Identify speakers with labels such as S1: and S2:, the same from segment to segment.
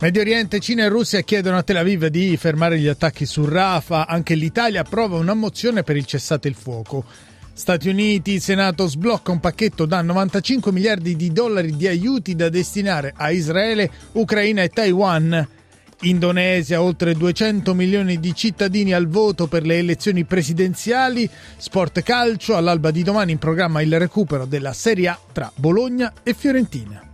S1: Medio Oriente, Cina e Russia chiedono a Tel Aviv di fermare gli attacchi su Rafah. Anche l'Italia approva una mozione per il cessate il fuoco. Stati Uniti, il Senato sblocca un pacchetto da 95 miliardi di dollari di aiuti da destinare a Israele, Ucraina e Taiwan. Indonesia, oltre 200 milioni di cittadini al voto per le elezioni presidenziali. Sport calcio, all'alba di domani in programma il recupero della Serie A tra Bologna e Fiorentina.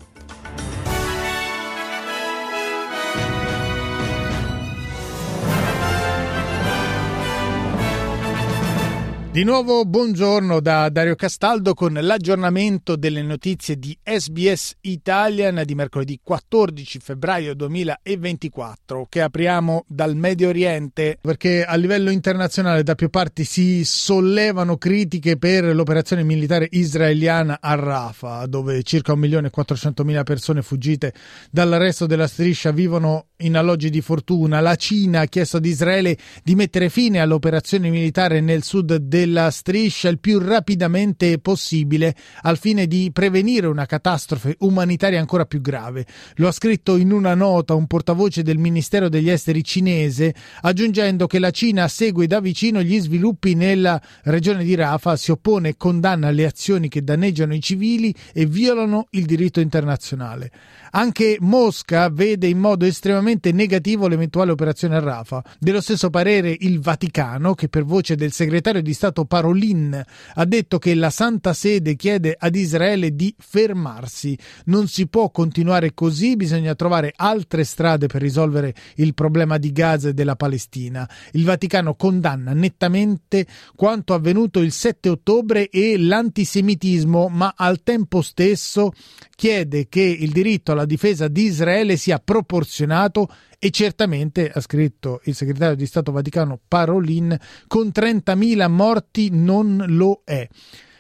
S1: Di nuovo buongiorno da Dario Castaldo con l'aggiornamento delle notizie di SBS Italian di mercoledì 14 febbraio 2024 che apriamo dal Medio Oriente perché a livello internazionale da più parti si sollevano critiche per l'operazione militare israeliana a Rafah dove circa 1.400.000 persone fuggite dall'arresto della striscia vivono in alloggi di fortuna. La Cina ha chiesto ad Israele di mettere fine all'operazione militare nel sud del della striscia il più rapidamente possibile al fine di prevenire una catastrofe umanitaria ancora più grave. Lo ha scritto in una nota un portavoce del Ministero degli Esteri cinese, aggiungendo che la Cina segue da vicino gli sviluppi nella regione di Rafah, si oppone e condanna le azioni che danneggiano i civili e violano il diritto internazionale. Anche Mosca vede in modo estremamente negativo l'eventuale operazione a Rafah. Dello stesso parere il Vaticano, che per voce del segretario di Stato Parolin ha detto che la Santa Sede chiede ad Israele di fermarsi. Non si può continuare così, bisogna trovare altre strade per risolvere il problema di Gaza e della Palestina. Il Vaticano condanna nettamente quanto avvenuto il 7 ottobre e l'antisemitismo, ma al tempo stesso chiede che il diritto alla difesa di Israele sia proporzionato e certamente, ha scritto il segretario di Stato Vaticano Parolin, con 30.000 morti non lo è.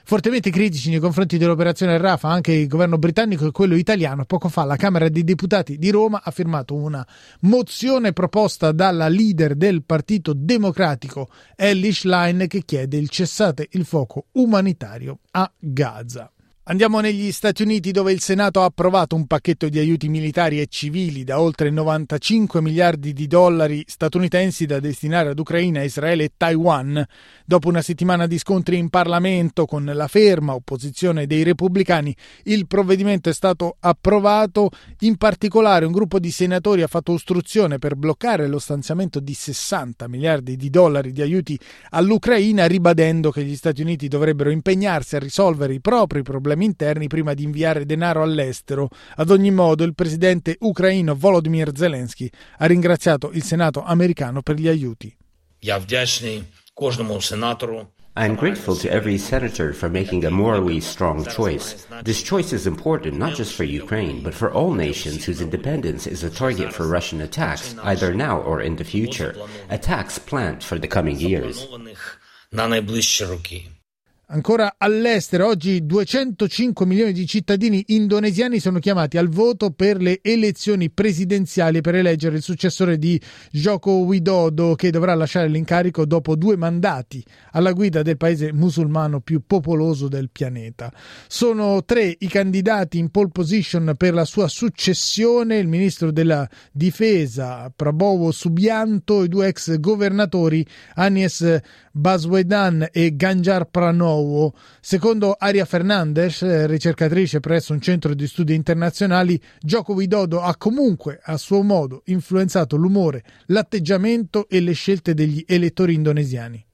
S1: Fortemente critici nei confronti dell'operazione Rafa anche il governo britannico e quello italiano. Poco fa la Camera dei Deputati di Roma ha firmato una mozione proposta dalla leader del Partito Democratico Ellie Schlein che chiede il cessate il fuoco umanitario a Gaza. Andiamo negli Stati Uniti dove il Senato ha approvato un pacchetto di aiuti militari e civili da oltre 95 miliardi di dollari statunitensi da destinare ad Ucraina, Israele e Taiwan. Dopo una settimana di scontri in Parlamento con la ferma opposizione dei repubblicani, il provvedimento è stato approvato. In particolare un gruppo di senatori ha fatto ostruzione per bloccare lo stanziamento di 60 miliardi di dollari di aiuti all'Ucraina, ribadendo che gli Stati Uniti dovrebbero impegnarsi a risolvere i propri problemi problemi interni prima di inviare denaro all'estero. Ad ogni modo, il presidente ucraino Volodymyr Zelensky ha ringraziato il Senato americano per gli aiuti.
S2: I'm grateful to every senator for making a morally strong choice. This choice is important not just for Ukraine, but for all nations whose independence is a target for Russian attacks, either now or in the future. Attacks planned for the coming years.
S1: Ancora all'estero, oggi 205 milioni di cittadini indonesiani sono chiamati al voto per le elezioni presidenziali per eleggere il successore di Joko Widodo che dovrà lasciare l'incarico dopo due mandati alla guida del paese musulmano più popoloso del pianeta. Sono tre i candidati in pole position per la sua successione, il ministro della difesa Prabowo Subianto, i due ex governatori Anies Baswedan e Ganjar Pranowo nuovo. Secondo Aria Fernandez, eh, ricercatrice presso un centro di studi internazionali, Gioco Widodo ha comunque a suo modo influenzato l'umore, l'atteggiamento e le scelte degli elettori indonesiani.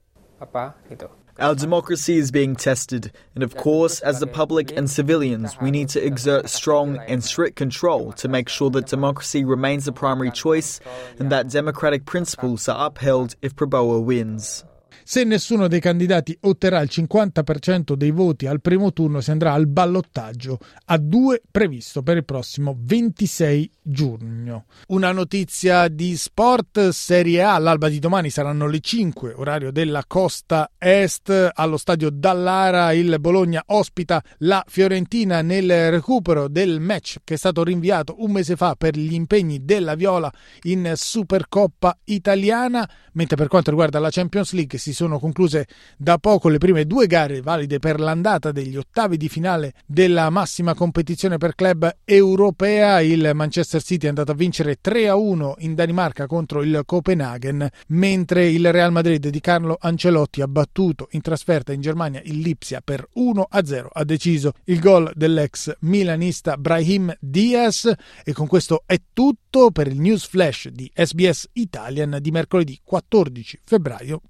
S3: Itu? Our democracy is being tested, and of course, as the public and civilians, we need to exert strong and strict control to make sure that democracy remains the primary choice and that democratic principles are upheld if Prabowo wins.
S1: Se nessuno dei candidati otterrà il 50% dei voti al primo turno si andrà al ballottaggio a due previsto per il prossimo 26 giugno. Una notizia di sport Serie A all'alba di domani saranno le 5 orario della costa est allo stadio Dallara il Bologna ospita la Fiorentina nel recupero del match che è stato rinviato un mese fa per gli impegni della Viola in Supercoppa italiana mentre per quanto riguarda la Champions League si sono concluse da poco le prime due gare valide per l'andata degli ottavi di finale della massima competizione per club europea il Manchester City è andato a vincere 3-1 in Danimarca contro il Copenaghen, mentre il Real Madrid di Carlo Ancelotti ha battuto in trasferta in Germania il Lipsia per 1-0. Ha deciso il gol dell'ex milanista Brahim Diaz e con questo è tutto per il news flash di SBS Italian di mercoledì 14 febbraio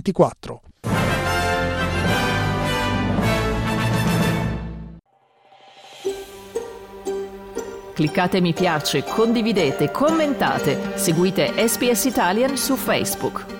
S1: 2024.
S4: Cliccate mi piace, condividete, commentate, seguite SPS Italian su Facebook.